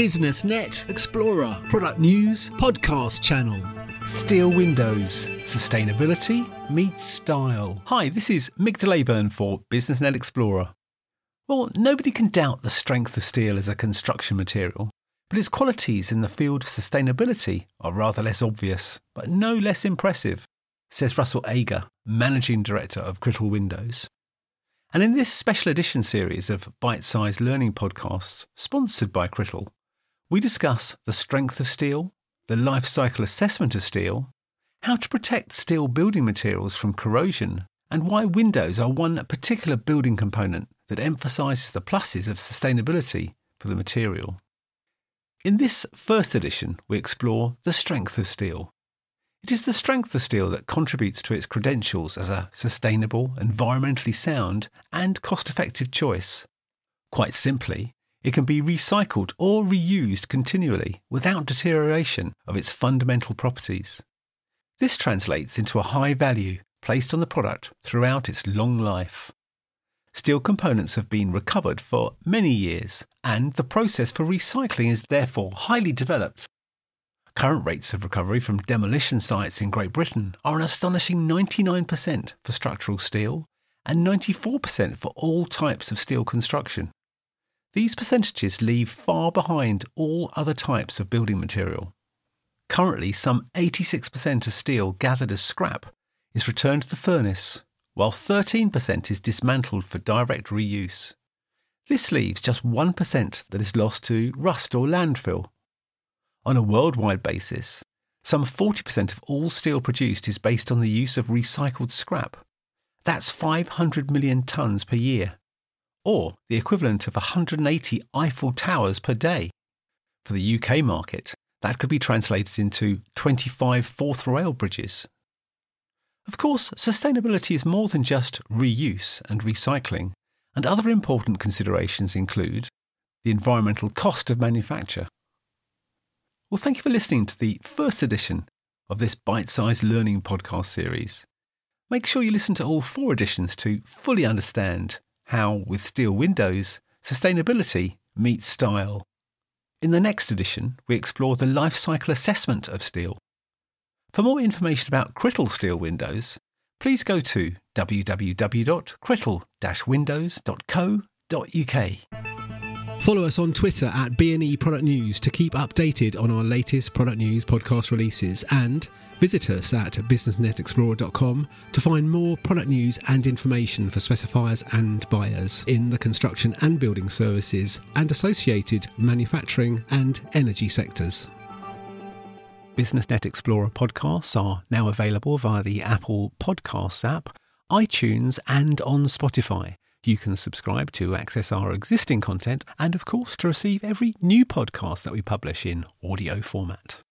BusinessNet Explorer product news podcast channel. Steel Windows, sustainability meets style. Hi, this is Mick DeLayburn for BusinessNet Explorer. Well, nobody can doubt the strength of steel as a construction material, but its qualities in the field of sustainability are rather less obvious, but no less impressive, says Russell Ager, Managing Director of Crittall Windows. And in this special edition series of bite sized learning podcasts sponsored by Crittall, we discuss the strength of steel, the life cycle assessment of steel, how to protect steel building materials from corrosion, and why windows are one particular building component that emphasises the pluses of sustainability for the material. In this first edition, we explore the strength of steel. It is the strength of steel that contributes to its credentials as a sustainable, environmentally sound, and cost effective choice. Quite simply, it can be recycled or reused continually without deterioration of its fundamental properties. This translates into a high value placed on the product throughout its long life. Steel components have been recovered for many years, and the process for recycling is therefore highly developed Current rates of recovery from demolition sites in Great Britain are an astonishing 99% for structural steel and 94% for all types of steel construction. These percentages leave far behind all other types of building material. Currently, some 86% of steel gathered as scrap is returned to the furnace, while 13% is dismantled for direct reuse. This leaves just 1% that is lost to rust or landfill on a worldwide basis, some 40% of all steel produced is based on the use of recycled scrap. That's 500 million tonnes per year, or the equivalent of 180 Eiffel Towers per day. For the UK market, that could be translated into 25 Forth rail bridges. Of course, sustainability is more than just reuse and recycling, and other important considerations include the environmental cost of manufacture, well, thank you for listening to the first edition of this bite sized learning podcast series. Make sure you listen to all four editions to fully understand how, with steel windows, sustainability meets style. In the next edition, we explore the life cycle assessment of steel. For more information about Crittall steel windows, please go to www.crittall-windows.co.uk. Follow us on Twitter at B&E Product News to keep updated on our latest product news podcast releases and visit us at businessnetexplorer.com to find more product news and information for specifiers and buyers in the construction and building services and associated manufacturing and energy sectors. BusinessNet Explorer podcasts are now available via the Apple Podcasts app, iTunes, and on Spotify. You can subscribe to access our existing content and, of course, to receive every new podcast that we publish in audio format.